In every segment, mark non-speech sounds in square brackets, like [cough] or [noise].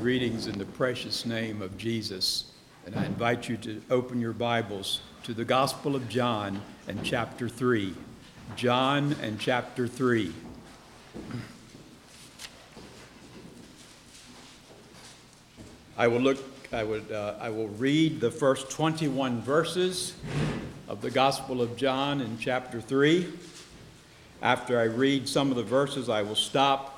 greetings in the precious name of Jesus. And I invite you to open your Bibles to the Gospel of John and chapter 3. John and chapter 3. I will look, I, would, uh, I will read the first 21 verses of the Gospel of John in chapter 3. After I read some of the verses, I will stop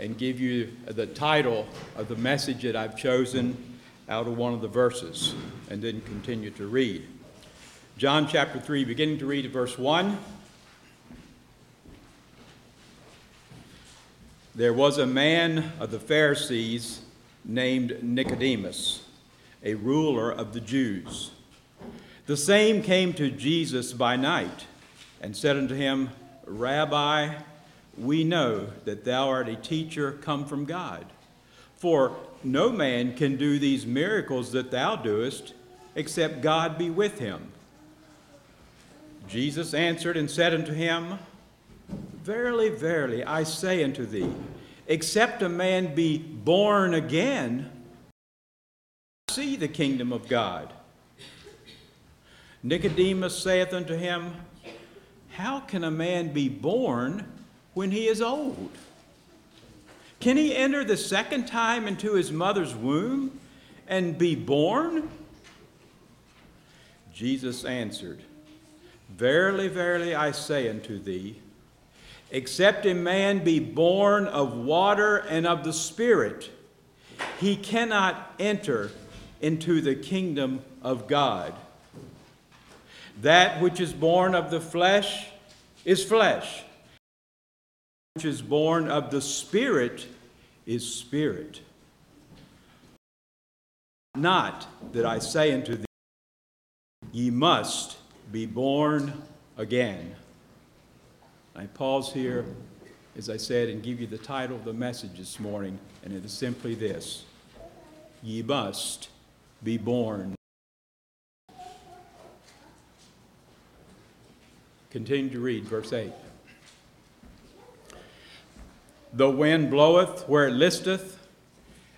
and give you the title of the message that I've chosen out of one of the verses, and then continue to read. John chapter 3, beginning to read at verse 1. There was a man of the Pharisees named Nicodemus, a ruler of the Jews. The same came to Jesus by night and said unto him, Rabbi, we know that thou art a teacher come from God. For no man can do these miracles that thou doest except God be with him. Jesus answered and said unto him, Verily, verily, I say unto thee, except a man be born again, see the kingdom of God. Nicodemus saith unto him, How can a man be born when he is old? Can he enter the second time into his mother's womb and be born? Jesus answered, Verily, verily, I say unto thee, Except a man be born of water and of the Spirit, he cannot enter into the kingdom of God. That which is born of the flesh is flesh, which is born of the Spirit is spirit. Not that I say unto thee, ye must be born again. I pause here, as I said, and give you the title of the message this morning, and it is simply this Ye must be born. Continue to read verse 8. The wind bloweth where it listeth,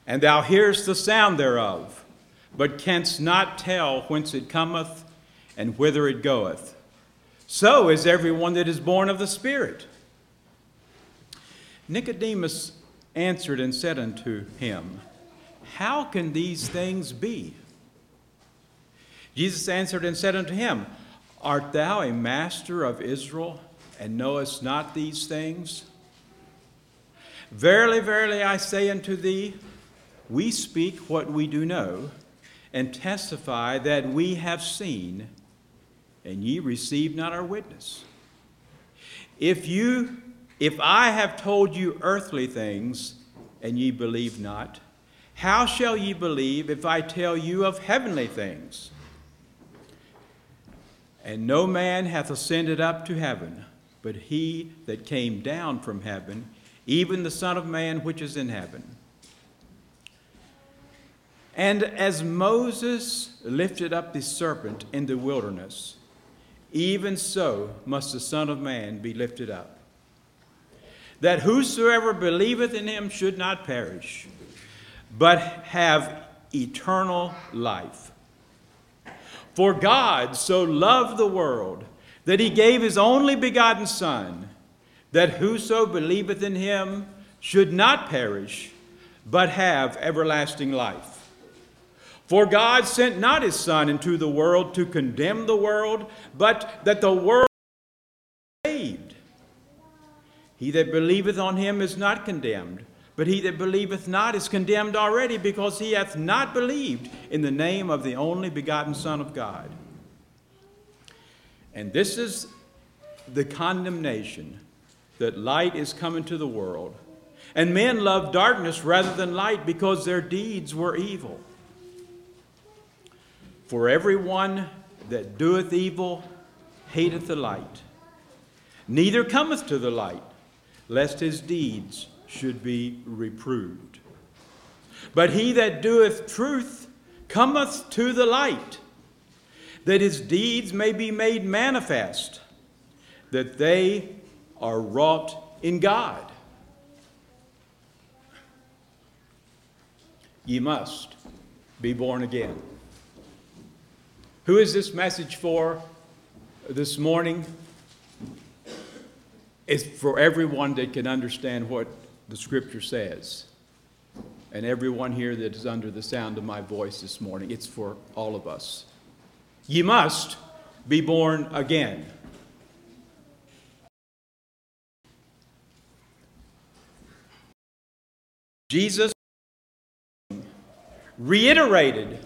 and thou hearest the sound thereof, but canst not tell whence it cometh and whither it goeth. So is everyone that is born of the Spirit. Nicodemus answered and said unto him, How can these things be? Jesus answered and said unto him, Art thou a master of Israel, and knowest not these things? Verily, verily, I say unto thee, we speak what we do know, and testify that we have seen, and ye receive not our witness. If you if I have told you earthly things, and ye believe not, how shall ye believe if I tell you of heavenly things? And no man hath ascended up to heaven, but he that came down from heaven, even the Son of Man which is in heaven. And as Moses lifted up the serpent in the wilderness, even so must the Son of Man be lifted up, that whosoever believeth in him should not perish, but have eternal life. For God so loved the world that he gave his only begotten Son that whoso believeth in him should not perish, but have everlasting life. For God sent not his Son into the world to condemn the world, but that the world be saved. He that believeth on him is not condemned, but he that believeth not is condemned already, because he hath not believed in the name of the only begotten Son of God. And this is the condemnation that light is come into the world. And men love darkness rather than light because their deeds were evil. For everyone that doeth evil hateth the light, neither cometh to the light, lest his deeds should be reproved. But he that doeth truth cometh to the light, that his deeds may be made manifest, that they are wrought in God. ye must be born again. Who is this message for this morning? It's for everyone that can understand what the scripture says. And everyone here that is under the sound of my voice this morning, it's for all of us. Ye must be born again. Jesus reiterated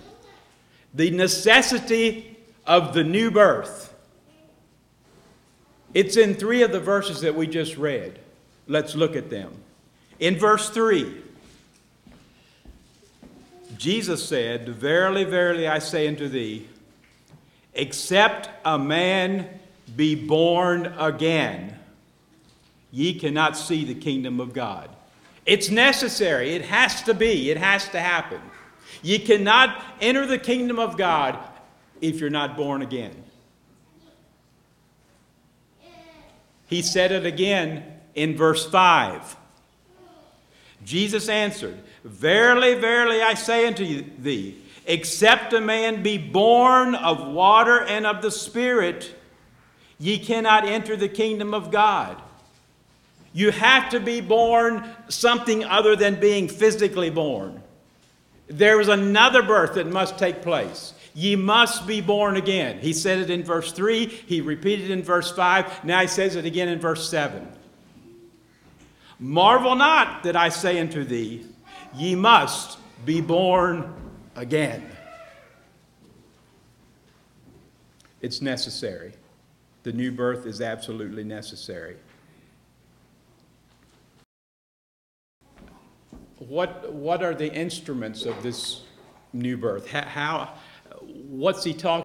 the necessity of the new birth. It's in three of the verses that we just read. Let's look at them. In verse 3, Jesus said, Verily, verily, I say unto thee, except a man be born again, ye cannot see the kingdom of God. It's necessary. It has to be. It has to happen. You cannot enter the kingdom of God if you're not born again. He said it again in verse 5. Jesus answered, Verily, verily, I say unto thee, except a man be born of water and of the Spirit, ye cannot enter the kingdom of God. You have to be born something other than being physically born. There is another birth that must take place. Ye must be born again. He said it in verse 3, he repeated it in verse 5, now he says it again in verse 7. Marvel not that I say unto thee, ye must be born again. It's necessary. The new birth is absolutely necessary. What, what are the instruments of this new birth? How, how what's he talking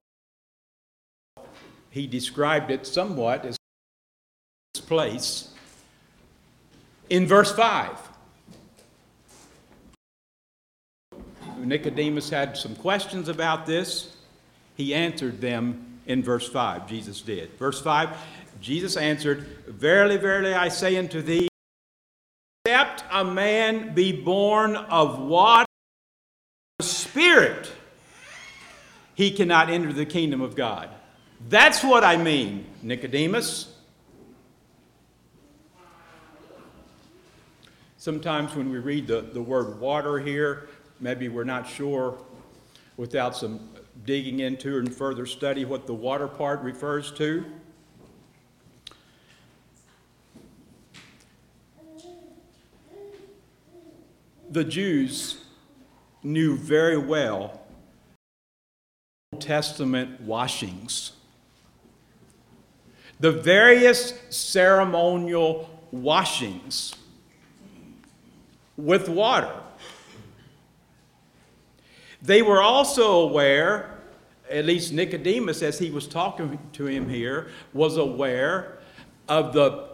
He described it somewhat as this place in verse 5. Nicodemus had some questions about this. He answered them in verse 5. Jesus did. Verse 5 Jesus answered, Verily, verily, I say unto thee, man be born of water spirit, he cannot enter the kingdom of God. That's what I mean, Nicodemus. Sometimes when we read the, the word water here, maybe we're not sure without some digging into and further study what the water part refers to. The Jews knew very well Old Testament washings. The various ceremonial washings with water. They were also aware, at least Nicodemus, as he was talking to him here, was aware of the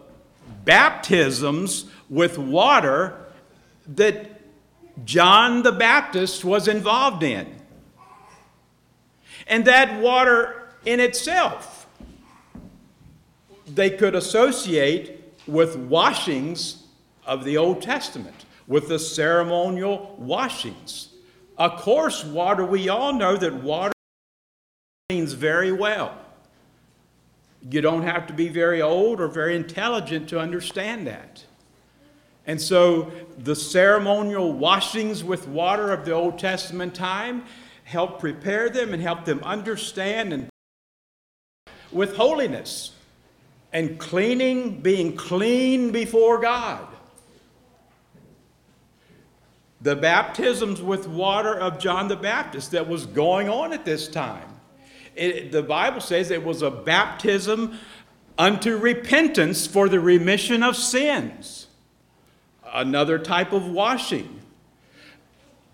baptisms with water that John the Baptist was involved in. And that water in itself, they could associate with washings of the Old Testament, with the ceremonial washings. Of course, water, we all know that water means very well. You don't have to be very old or very intelligent to understand that. And so the ceremonial washings with water of the Old Testament time help prepare them and help them understand and with holiness and cleaning, being clean before God. The baptisms with water of John the Baptist that was going on at this time. It, the Bible says it was a baptism unto repentance for the remission of sins another type of washing.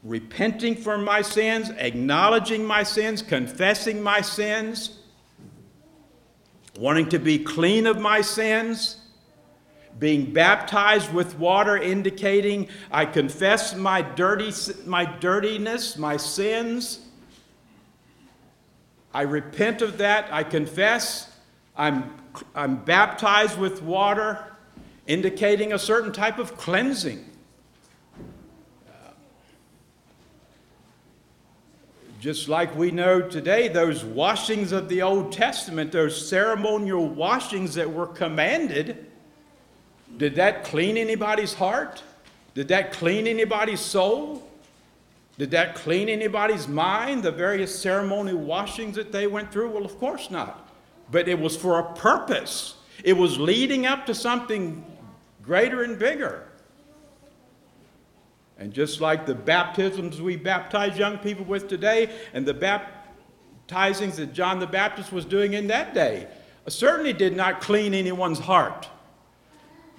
Repenting for my sins, acknowledging my sins, confessing my sins, wanting to be clean of my sins, being baptized with water, indicating I confess my, dirty, my dirtiness, my sins. I repent of that. I confess. I'm, I'm baptized with water indicating a certain type of cleansing. Uh, just like we know today, those washings of the Old Testament, those ceremonial washings that were commanded, did that clean anybody's heart? Did that clean anybody's soul? Did that clean anybody's mind, the various ceremonial washings that they went through? Well, of course not. But it was for a purpose, it was leading up to something greater and bigger. And just like the baptisms we baptize young people with today and the baptizings that John the Baptist was doing in that day, uh, certainly did not clean anyone's heart.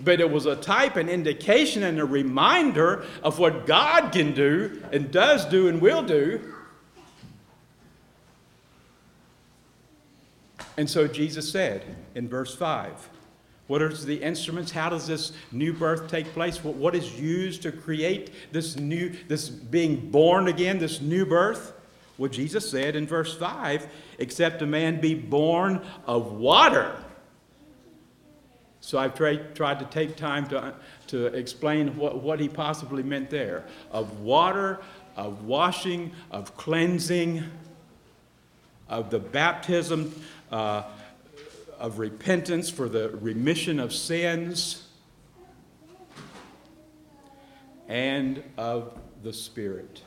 But it was a type, an indication, and a reminder of what God can do and does do and will do. And so Jesus said in verse 5 what are the instruments? How does this new birth take place? What, what is used to create this new, this being born again, this new birth? Well, Jesus said in verse 5 except a man be born of water. So I've tried, tried to take time to, to explain what, what he possibly meant there of water, of washing, of cleansing, of the baptism. Uh, of repentance for the remission of sins and of the Spirit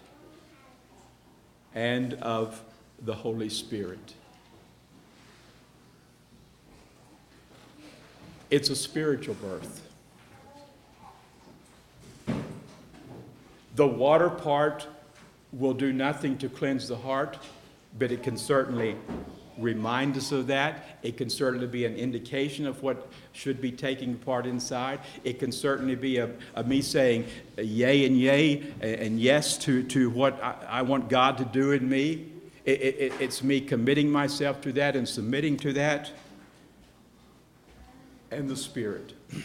and of the Holy Spirit. It's a spiritual birth. The water part will do nothing to cleanse the heart, but it can certainly remind us of that. It can certainly be an indication of what should be taking part inside. It can certainly be a, a me saying uh, yay and yay and yes to, to what I, I want God to do in me. It, it, it's me committing myself to that and submitting to that. And the Spirit. [clears throat]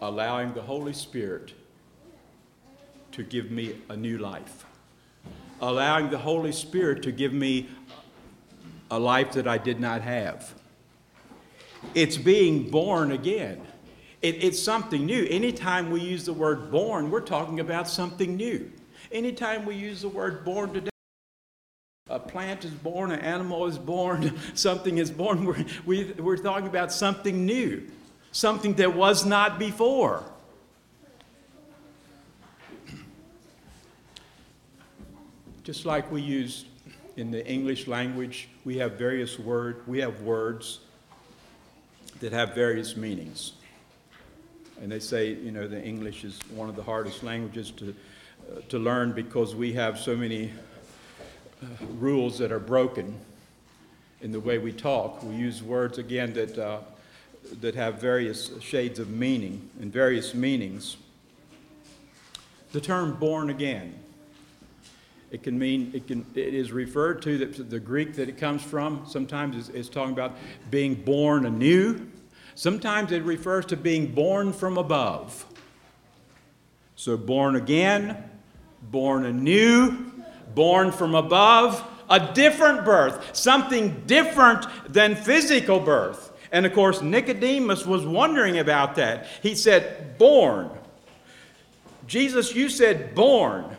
Allowing the Holy Spirit to give me a new life allowing the Holy Spirit to give me a life that I did not have. It's being born again. It, it's something new. Anytime we use the word born, we're talking about something new. Anytime we use the word born today, a plant is born, an animal is born, [laughs] something is born, [laughs] we're, we, are we are talking about something new, something that was not before. Just like we use in the English language, we have various words, we have words that have various meanings. And they say, you know, the English is one of the hardest languages to, uh, to learn because we have so many uh, rules that are broken in the way we talk. We use words, again, that, uh, that have various shades of meaning and various meanings. The term born again it can mean, it, can, it is referred to, that the Greek that it comes from sometimes is talking about being born anew. Sometimes it refers to being born from above. So, born again, born anew, born from above, a different birth, something different than physical birth. And of course, Nicodemus was wondering about that. He said, Born. Jesus, you said born.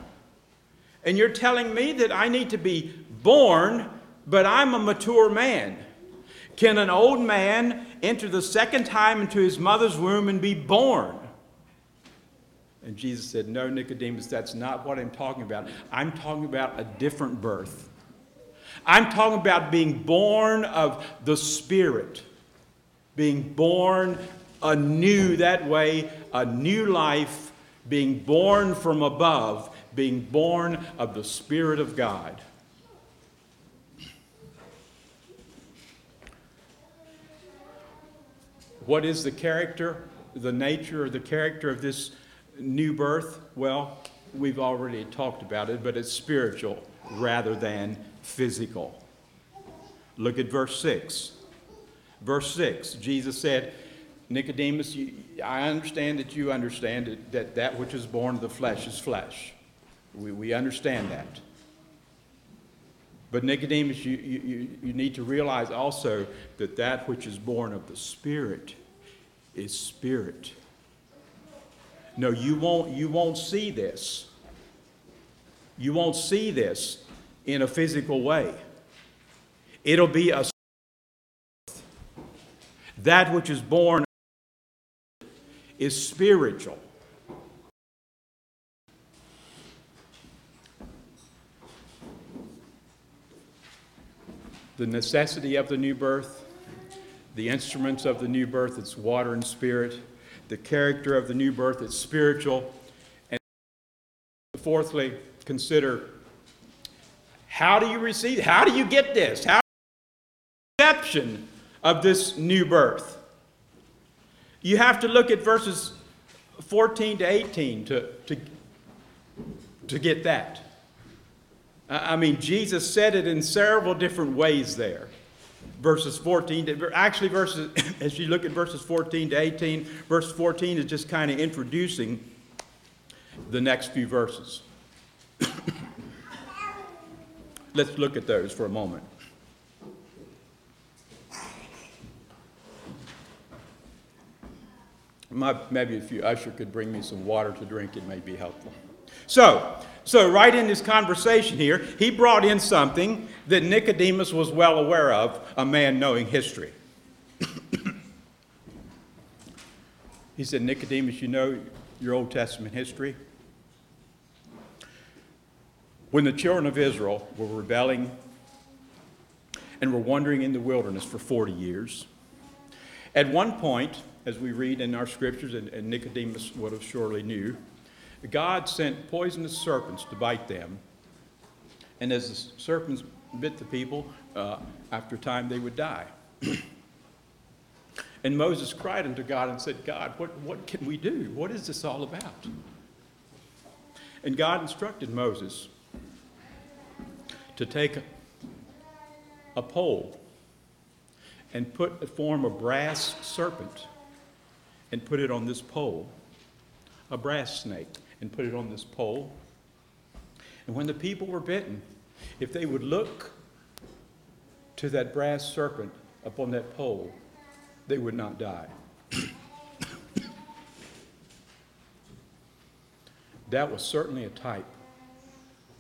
And you're telling me that I need to be born, but I'm a mature man. Can an old man enter the second time into his mother's womb and be born? And Jesus said, No, Nicodemus, that's not what I'm talking about. I'm talking about a different birth. I'm talking about being born of the Spirit, being born anew that way, a new life, being born from above being born of the Spirit of God. What is the character, the nature, or the character of this new birth? Well, we've already talked about it, but it's spiritual rather than physical. Look at verse 6. Verse 6, Jesus said, Nicodemus, you, I understand that you understand that, that that which is born of the flesh is flesh. We, we understand that. But Nicodemus, you, you, you need to realize also that that which is born of the Spirit is spirit. No, you won't, you won't see this. you won't see this in a physical way. It'll be a that which is born is spiritual. The necessity of the new birth, the instruments of the new birth, it's water and spirit. The character of the new birth, it's spiritual. And fourthly, consider how do you receive, how do you get this? How conception of this new birth? You have to look at verses 14 to 18 to, to, to get that. I mean, Jesus said it in several different ways there. Verses 14 to, actually, verses, [coughs] as you look at verses 14 to 18, verse 14 is just kind of introducing the next few verses. [coughs] Let's look at those for a moment. My, maybe if you usher could bring me some water to drink, it may be helpful. So, so right in this conversation here, he brought in something that Nicodemus was well aware of, a man knowing history. he said, Nicodemus, you know your Old Testament history? When the children of Israel were rebelling and were wandering in the wilderness for 40 years, at one point, as we read in our scriptures, and, and Nicodemus would have surely knew, God sent poisonous serpents to bite them. And as the serpents bit the people, uh, after time they would die. [clears throat] and Moses cried unto God and said, God, what, what can we do? What is this all about? And God instructed Moses to take a, a pole and put a form of brass serpent and put it on this pole, a brass snake, and put it on this pole. And when the people were bitten, if they would look to that brass serpent upon that pole, they would not die. [coughs] that was certainly a type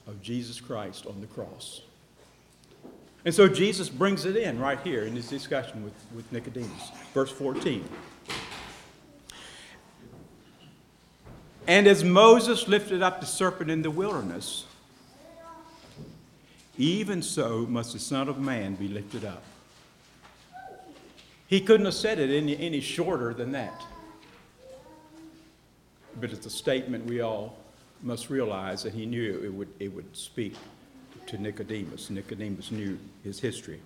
of Jesus Christ on the cross. And so Jesus brings it in right here in his discussion with, with Nicodemus. Verse 14. And as Moses lifted up the serpent in the wilderness, even so must the Son of Man be lifted up. He couldn't have said it any, any shorter than that. But it's a statement we all must realize that he knew it would, it would speak to Nicodemus. Nicodemus knew his history.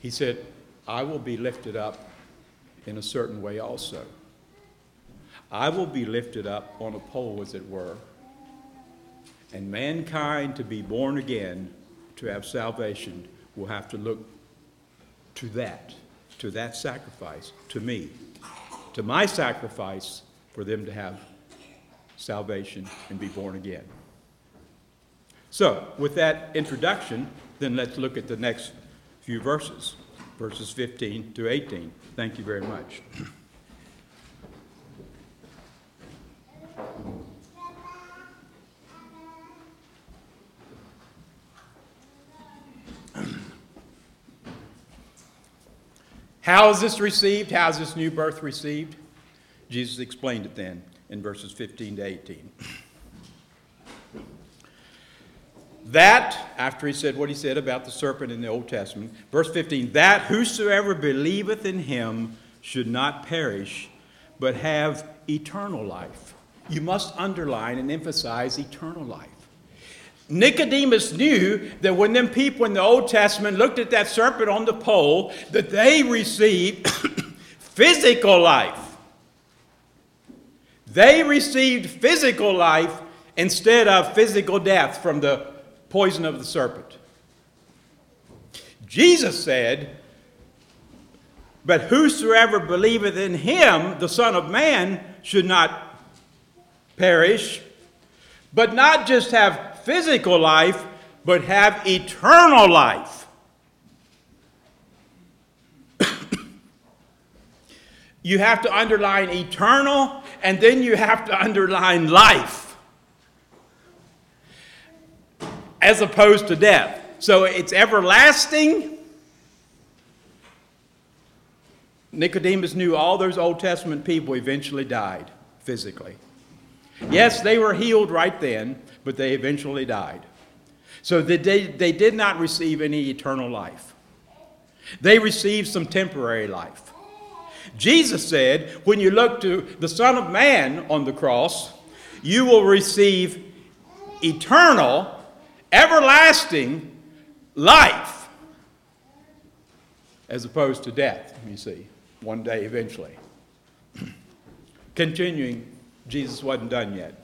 He said, I will be lifted up in a certain way also. I will be lifted up on a pole, as it were, and mankind to be born again, to have salvation, will have to look to that, to that sacrifice, to me, to my sacrifice for them to have salvation and be born again. So, with that introduction, then let's look at the next few verses, verses 15 to 18. Thank you very much. How is this received? How is this new birth received? Jesus explained it then in verses 15 to 18. That, after he said what he said about the serpent in the Old Testament, verse 15, that whosoever believeth in him should not perish, but have eternal life. You must underline and emphasize eternal life. Nicodemus knew that when them people in the Old Testament looked at that serpent on the pole, that they received [coughs] physical life. They received physical life instead of physical death from the poison of the serpent. Jesus said, But whosoever believeth in him, the Son of Man, should not perish, but not just have physical life, but have eternal life. [coughs] you have to underline eternal, and then you have to underline life. as opposed to death. So it's everlasting. Nicodemus knew all those Old Testament people eventually died physically. Yes, they were healed right then, but they eventually died. So they, they did not receive any eternal life. They received some temporary life. Jesus said, when you look to the Son of Man on the cross, you will receive eternal, everlasting life as opposed to death, you see, one day eventually. [clears throat] Continuing, Jesus wasn't done yet.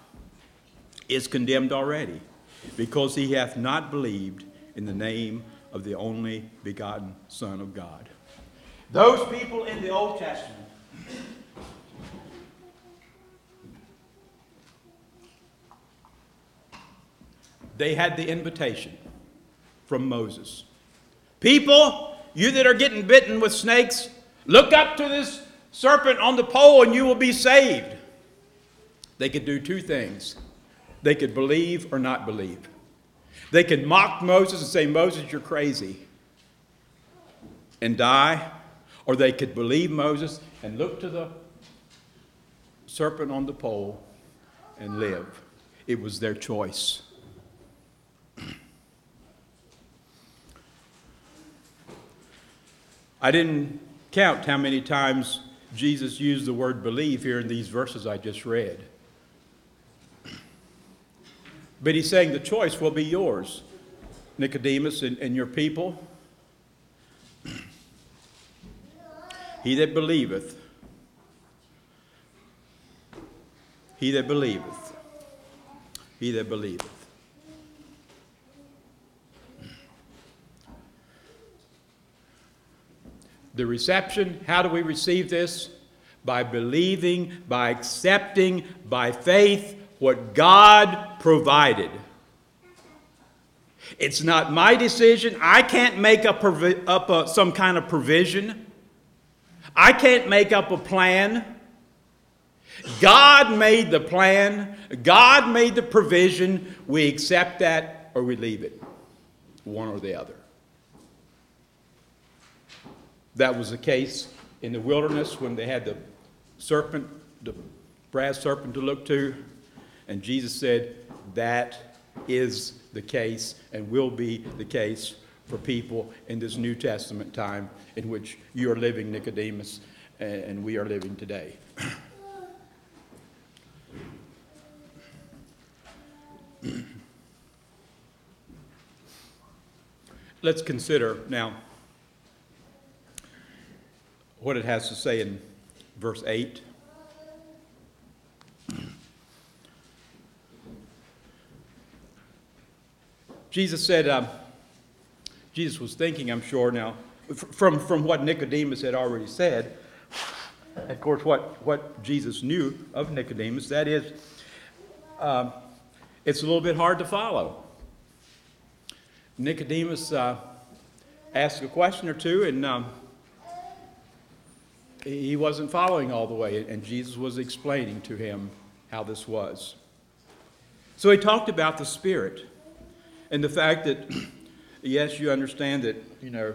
is condemned already, because he hath not believed in the name of the only begotten Son of God. Those people in the Old Testament they had the invitation from Moses. People, you that are getting bitten with snakes, look up to this serpent on the pole and you will be saved. They could do two things they could believe or not believe. They could mock Moses and say, Moses, you're crazy, and die, or they could believe Moses and look to the serpent on the pole and live. It was their choice. I didn't count how many times Jesus used the word believe here in these verses I just read. But he's saying the choice will be yours, Nicodemus and, and your people. [clears throat] he that believeth, he that believeth, he that believeth. [clears throat] The reception, how do we receive this? By believing, by accepting, by faith, what God provided. It's not my decision. I can't make up, up a, some kind of provision. I can't make up a plan. God made the plan. God made the provision. We accept that or we leave it, one or the other. That was the case in the wilderness when they had the serpent, the brass serpent to look to. And Jesus said, That is the case and will be the case for people in this New Testament time in which you are living, Nicodemus, and we are living today. [clears throat] Let's consider now what it has to say in verse 8. Jesus said, uh, Jesus was thinking, I'm sure now, from, from what Nicodemus had already said, of course, what, what Jesus knew of Nicodemus, that is, uh, it's a little bit hard to follow. Nicodemus uh, asked a question or two, and um, he wasn't following all the way, and Jesus was explaining to him how this was. So he talked about the Spirit and the fact that, [clears throat] yes, you understand that, you know,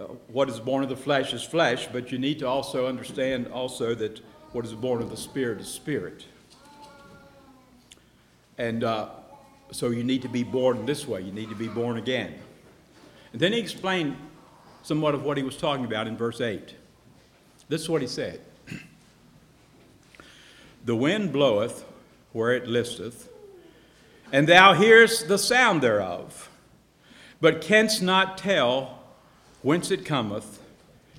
uh, what is born of the flesh is flesh, but you need to also understand also that what is born of the Spirit is spirit. And uh, so you need to be born this way. You need to be born again. And then he explained somewhat of what he was talking about in verse 8. This is what he said [clears throat] The wind bloweth where it listeth, and thou hearest the sound thereof, but canst not tell whence it cometh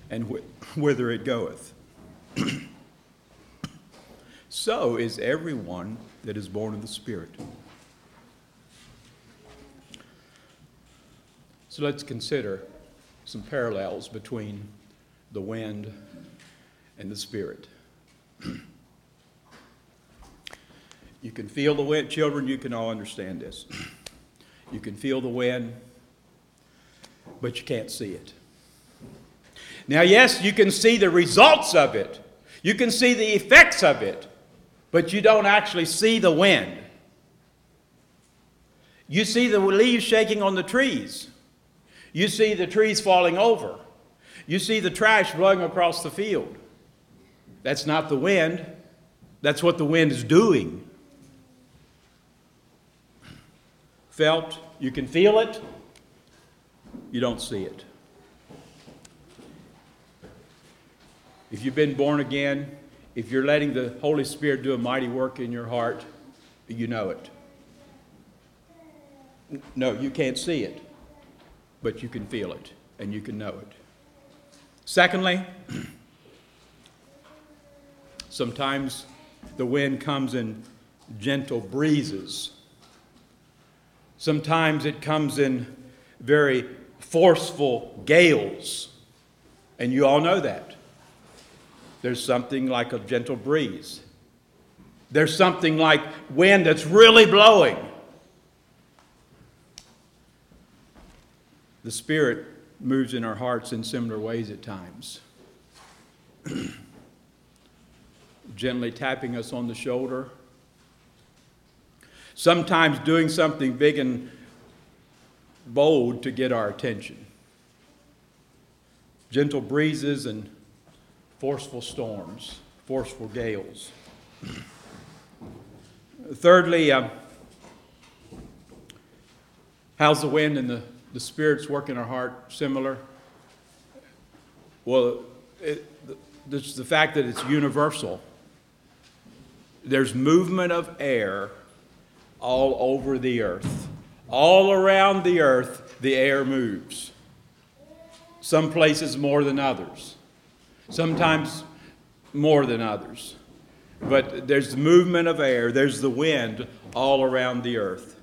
and wh- whither it goeth. [clears throat] so is everyone that is born of the Spirit. So let's consider some parallels between the wind and the Spirit. [clears throat] you can feel the wind, children, you can all understand this. You can feel the wind, but you can't see it. Now, yes, you can see the results of it, you can see the effects of it, but you don't actually see the wind. You see the leaves shaking on the trees. You see the trees falling over. You see the trash blowing across the field. That's not the wind, that's what the wind is doing. Felt, you can feel it, you don't see it. If you've been born again, if you're letting the Holy Spirit do a mighty work in your heart, you know it. No, you can't see it, but you can feel it and you can know it. Secondly, [clears throat] sometimes the wind comes in gentle breezes. Sometimes it comes in very forceful gales, and you all know that. There's something like a gentle breeze. There's something like wind that's really blowing. The Spirit moves in our hearts in similar ways at times. [clears throat] Gently tapping us on the shoulder. Sometimes doing something big and bold to get our attention. Gentle breezes and forceful storms, forceful gales. [clears throat] Thirdly, uh, how's the wind and the the Spirit's work in our heart similar? Well, it, the, the fact that it's universal. There's movement of air all over the earth. All around the earth, the air moves. Some places more than others. Sometimes more than others. But there's the movement of air, there's the wind all around the earth.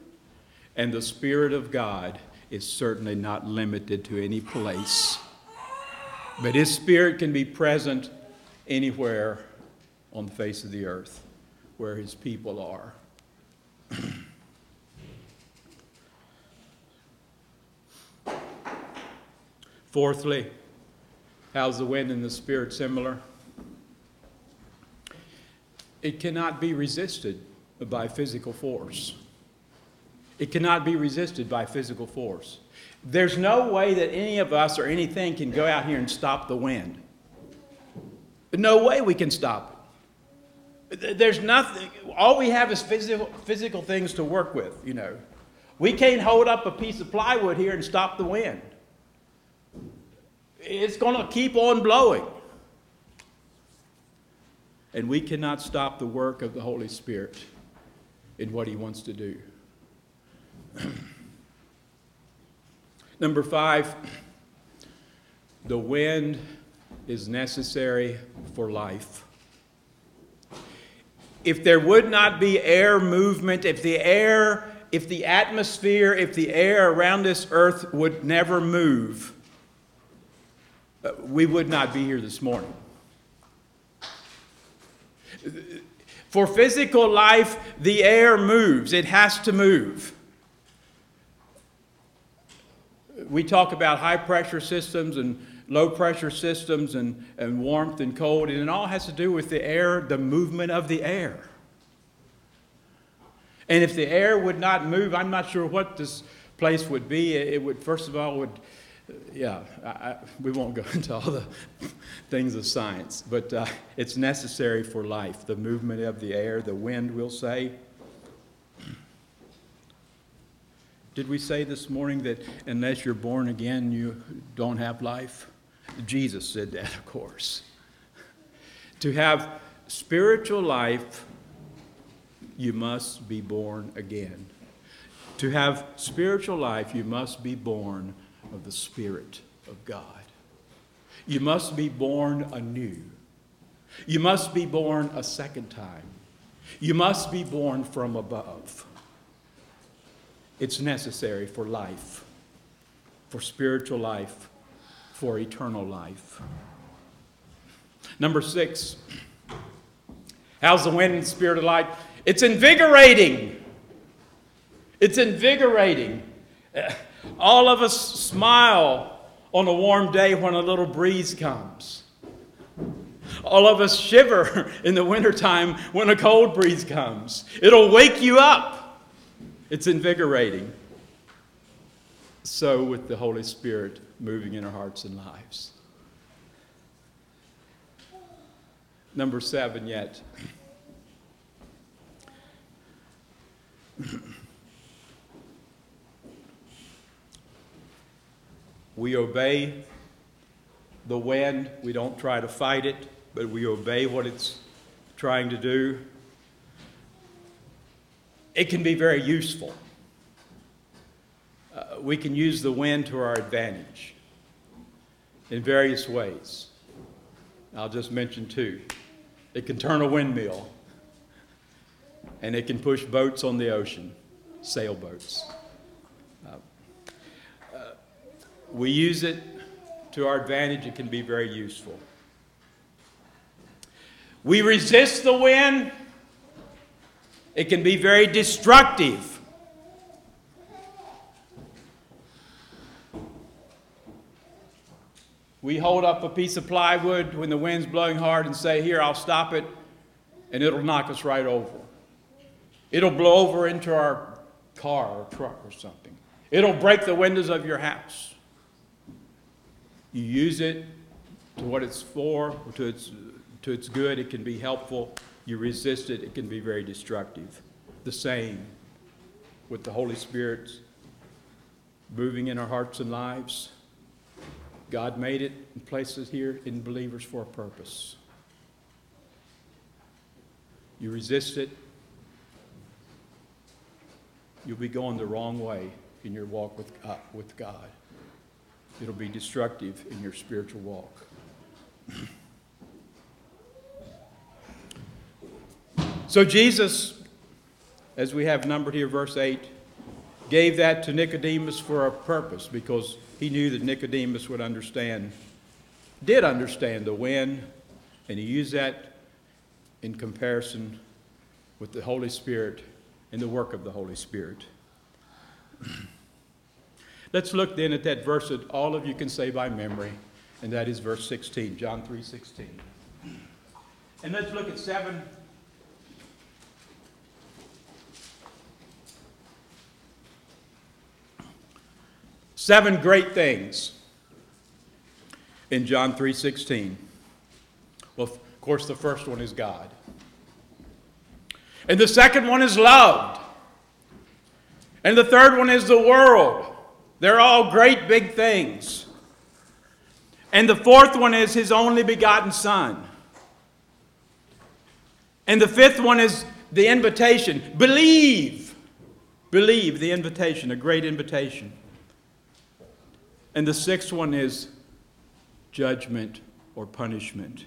And the Spirit of God is certainly not limited to any place. But His Spirit can be present anywhere on the face of the earth where His people are. [clears throat] Fourthly, how's the wind and the Spirit similar? It cannot be resisted by physical force. It cannot be resisted by physical force. There's no way that any of us or anything can go out here and stop the wind. No way we can stop it. There's nothing, all we have is physical, physical things to work with, you know. We can't hold up a piece of plywood here and stop the wind. It's going to keep on blowing. And we cannot stop the work of the Holy Spirit in what He wants to do. [clears throat] Number five, the wind is necessary for life. If there would not be air movement, if the air, if the atmosphere, if the air around this earth would never move, uh, we would not be here this morning. For physical life, the air moves, it has to move we talk about high pressure systems and low pressure systems and, and warmth and cold, and it all has to do with the air, the movement of the air. And if the air would not move, I'm not sure what this place would be. It would, first of all, would, yeah, I, I, we won't go [laughs] into all the things of science, but uh, it's necessary for life. The movement of the air, the wind, we'll say, Did we say this morning that unless you're born again, you don't have life? Jesus said that, of course. to have spiritual life, you must be born again. To have spiritual life, you must be born of the Spirit of God. You must be born anew. You must be born a second time. You must be born from above. It's necessary for life. for spiritual life, for eternal life. Number six, how's the wind and spirit of light? It's invigorating. It's invigorating. Uh, all of us smile on a warm day when a little breeze comes. All of us shiver [laughs] in the wintertime when a cold breeze comes. It'll wake you up. It's invigorating. So, with the Holy Spirit moving in our hearts and lives. Number seven, yet. [clears throat] we obey the wind, we don't try to fight it but we obey what it's trying to do, it can be very useful. Uh, we can use the wind to our advantage in various ways. I'll just mention two. It can turn a windmill, and it can push boats on the ocean, sailboats. Uh, uh, we use it to our advantage, it can be very useful. We resist the wind, it can be very destructive. We hold up a piece of plywood when the wind's blowing hard and say, Here, I'll stop it, and it'll knock us right over. It'll blow over into our car or truck or something. It'll break the windows of your house. You use it to what it's for, to its to its good, it can be helpful. You resist it, it can be very destructive. The same with the Holy Spirit moving in our hearts and lives. God made it and placed it here in believers for a purpose. You resist it, you'll be going the wrong way in your walk with, uh, with God. It'll be destructive in your spiritual walk. [clears throat] So Jesus, as we have numbered here, verse 8, gave that to Nicodemus for a purpose because he knew that Nicodemus would understand, did understand the wind, and he used that in comparison with the Holy Spirit and the work of the Holy Spirit. [clears throat] Let's look then at that verse that all of you can say by memory, and that is verse 16, John 3 16. And let's look at seven Seven great things in John 3:16. Well, of course, the first one is God. And the second one is loved. And the third one is the world. They're all great big things. And the fourth one is his only begotten Son. And the fifth one is the invitation. Believe. Believe, the invitation, a great invitation. And the sixth one is judgment or punishment.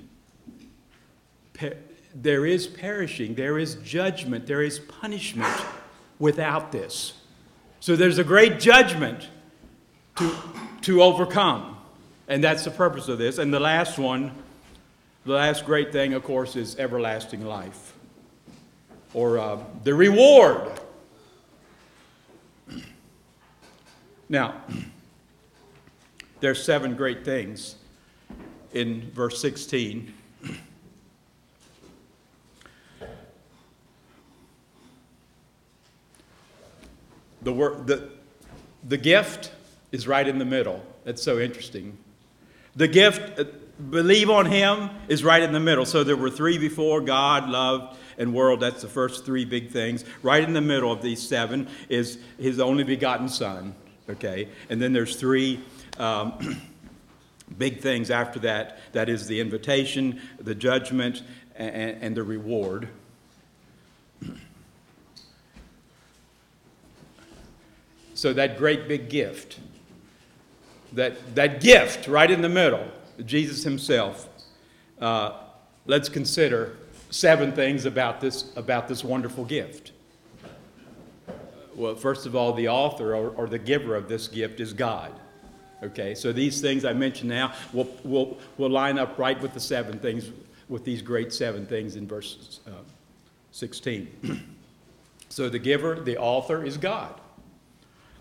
there is perishing, there is judgment, there is punishment without this. So there's a great judgment to, to overcome. And that's the purpose of this. And the last one, the last great thing, of course, is everlasting life or uh, the reward. Now, there's seven great things in verse 16. The, word, the, the gift is right in the middle. That's so interesting. The gift, uh, believe on Him, is right in the middle. So there were three before God, love, and world. That's the first three big things. Right in the middle of these seven is His only begotten Son. Okay? And then there's three um, [clears throat] big things after that that is the invitation, the judgment, and, and the reward. [clears throat] So, that great big gift, that, that gift right in the middle, Jesus Himself. Uh, let's consider seven things about this, about this wonderful gift. Well, first of all, the author or, or the giver of this gift is God. Okay, so these things I mentioned now will, will, will line up right with the seven things, with these great seven things in verse uh, 16. [clears throat] so the giver, the author, is God.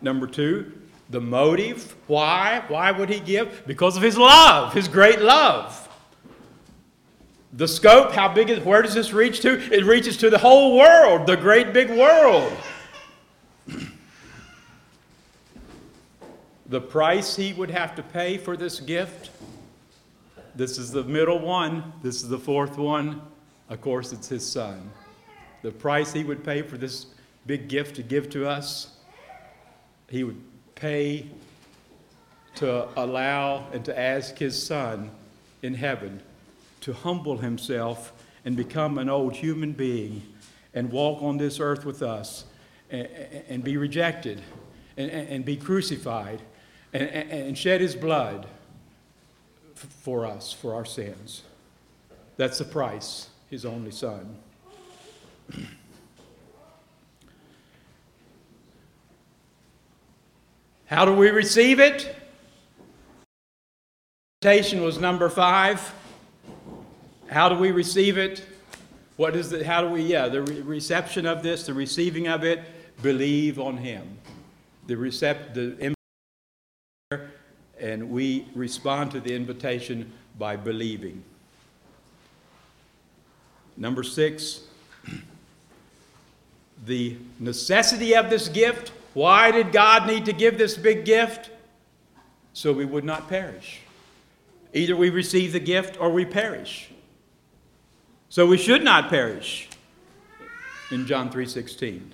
Number two, the motive. Why? Why would he give? Because of his love, his great love. The scope, how big is, where does this reach to? It reaches to the whole world, the great big world. The price he would have to pay for this gift. This is the middle one. This is the fourth one. Of course, it's his son. The price he would pay for this big gift to give to us, he would pay to allow and to ask his son in heaven to humble himself and become an old human being and walk on this earth with us and, and be rejected and, and, be crucified and, and shed his blood for us, for our sins. That's the price, his only son. [clears throat] How do we receive it? Invitation was number five. How do we receive it? What is the, how do we, yeah, the re- reception of this, the receiving of it, believe on Him. The recept, the and we respond to the invitation by believing. Number six, [clears throat] the necessity of this gift why did God need to give this big gift? So we would not perish. Either we receive the gift or we perish. So we should not perish in John 3:16.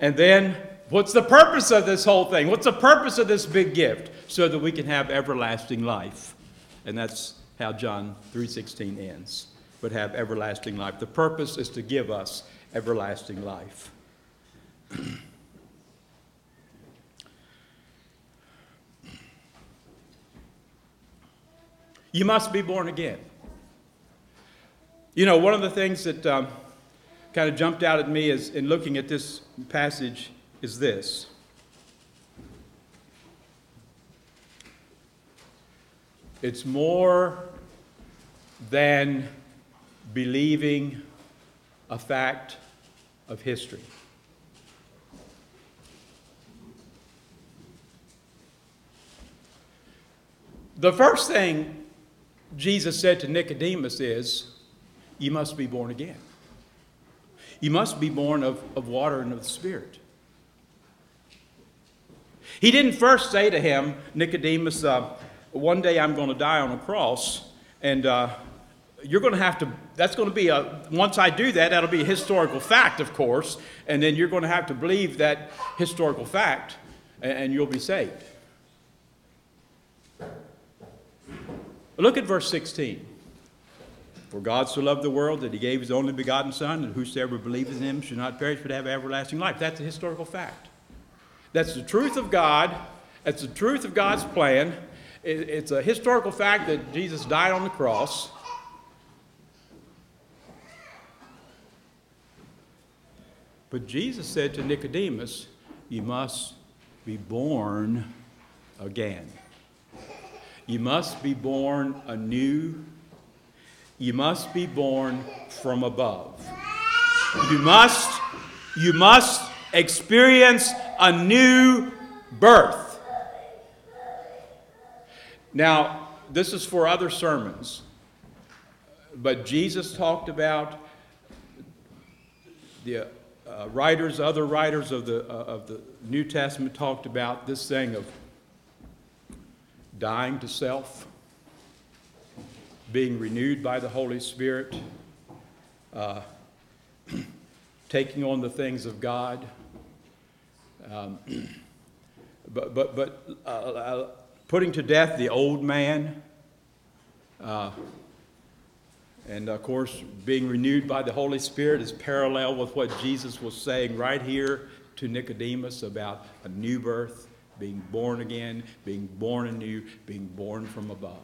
And then what's the purpose of this whole thing? What's the purpose of this big gift? So that we can have everlasting life. And that's how John 3:16 ends. But have everlasting life. The purpose is to give us everlasting life. [clears throat] You must be born again. You know, one of the things that um, kind of jumped out at me is, in looking at this passage is this. It's more than believing a fact of history. The first thing Jesus said to Nicodemus is, You must be born again. You must be born of, of water and of the Spirit. He didn't first say to him, Nicodemus, uh, one day I'm going to die on a cross, and uh, you're going to have to, that's going to be a, once I do that, that'll be a historical fact, of course, and then you're going to have to believe that historical fact, and, and you'll be saved. Look at verse 16. For God so loved the world that he gave his only begotten Son, and whosoever believes in him should not perish but have everlasting life. That's a historical fact. That's the truth of God. That's the truth of God's plan. It's a historical fact that Jesus died on the cross. But Jesus said to Nicodemus, You must be born again. You must be born anew. You must be born from above. You must, you must experience a new birth. Now, this is for other sermons, but Jesus talked about the uh, writers, other writers of the, uh, of the New Testament talked about this thing of dying to self, being renewed by the Holy Spirit, uh, [clears throat] taking on the things of God. Um, but but, but uh, uh, putting to death the old man, uh, and of course, being renewed by the Holy Spirit is parallel with what Jesus was saying right here to Nicodemus about a new birth being born again, being born anew, being born from above.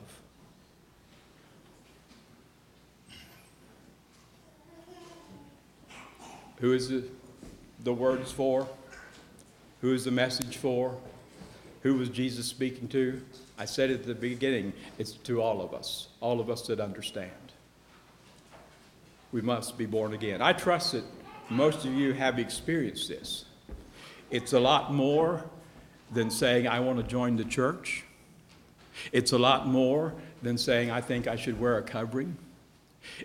Who is the, the words for? Who is the message for? Who was Jesus speaking to? I said at the beginning, it's to all of us, all of us that understand. We must be born again. I trust that most of you have experienced this. It's a lot more than saying, I want to join the church. It's a lot more than saying, I think I should wear a covering.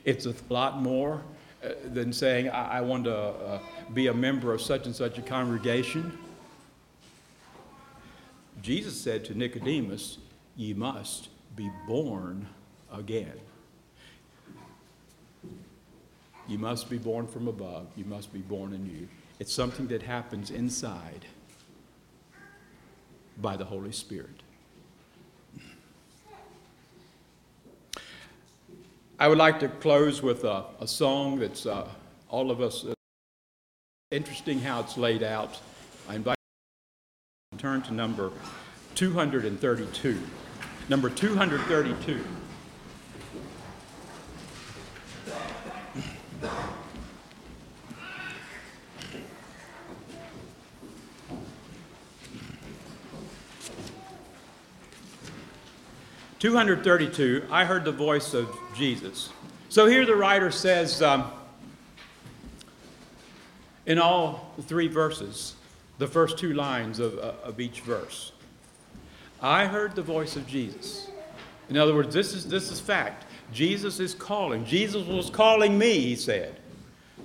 It's a lot more uh, than saying, I, I want to uh, be a member of such and such a congregation. Jesus said to Nicodemus, Ye must be born again. You must be born from above. You must be born anew. It's something that happens inside by the Holy Spirit. I would like to close with a, a song that's uh, all of us uh, interesting how it's laid out. I invite turn to number 232. Number 232. Two hundred thirty-two. I heard the voice of Jesus. So here the writer says, um, in all three verses, the first two lines of, uh, of each verse. I heard the voice of Jesus. In other words, this is, this is fact. Jesus is calling. Jesus was calling me, he said.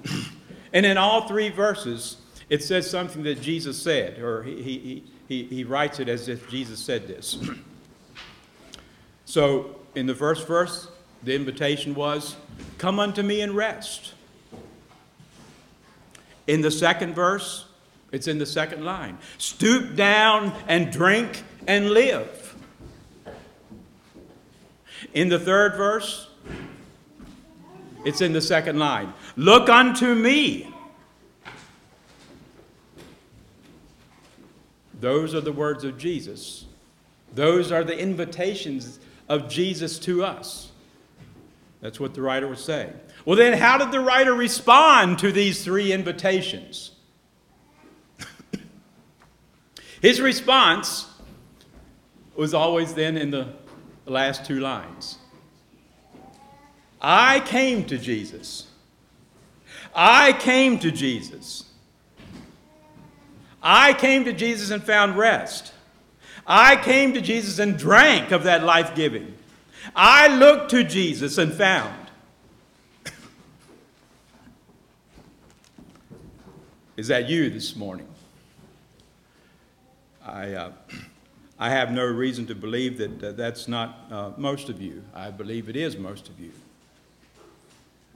[clears throat] and in all three verses, it says something that Jesus said, or he, he, he, he writes it as if Jesus said this. [clears throat] so in the first verse, the invitation was, Come unto me and rest. In the second verse, it's in the second line stoop down and drink and live. In the third verse, it's in the second line look unto me. Those are the words of Jesus. Those are the invitations of Jesus to us. That's what the writer was saying. Well, then, how did the writer respond to these three invitations? His response was always then in the last two lines I came to Jesus. I came to Jesus. I came to Jesus and found rest. I came to Jesus and drank of that life giving. I looked to Jesus and found. Is that you this morning? I, uh, I have no reason to believe that uh, that's not uh, most of you. I believe it is most of you.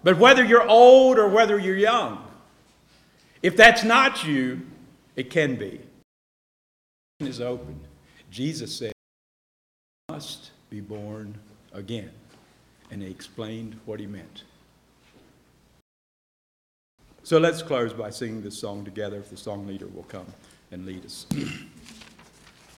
But whether you're old or whether you're young, if that's not you, it can be. Is open. Jesus said, "Must be born again," and he explained what he meant. So let's close by singing this song together. If the song leader will come and lead us. [clears throat]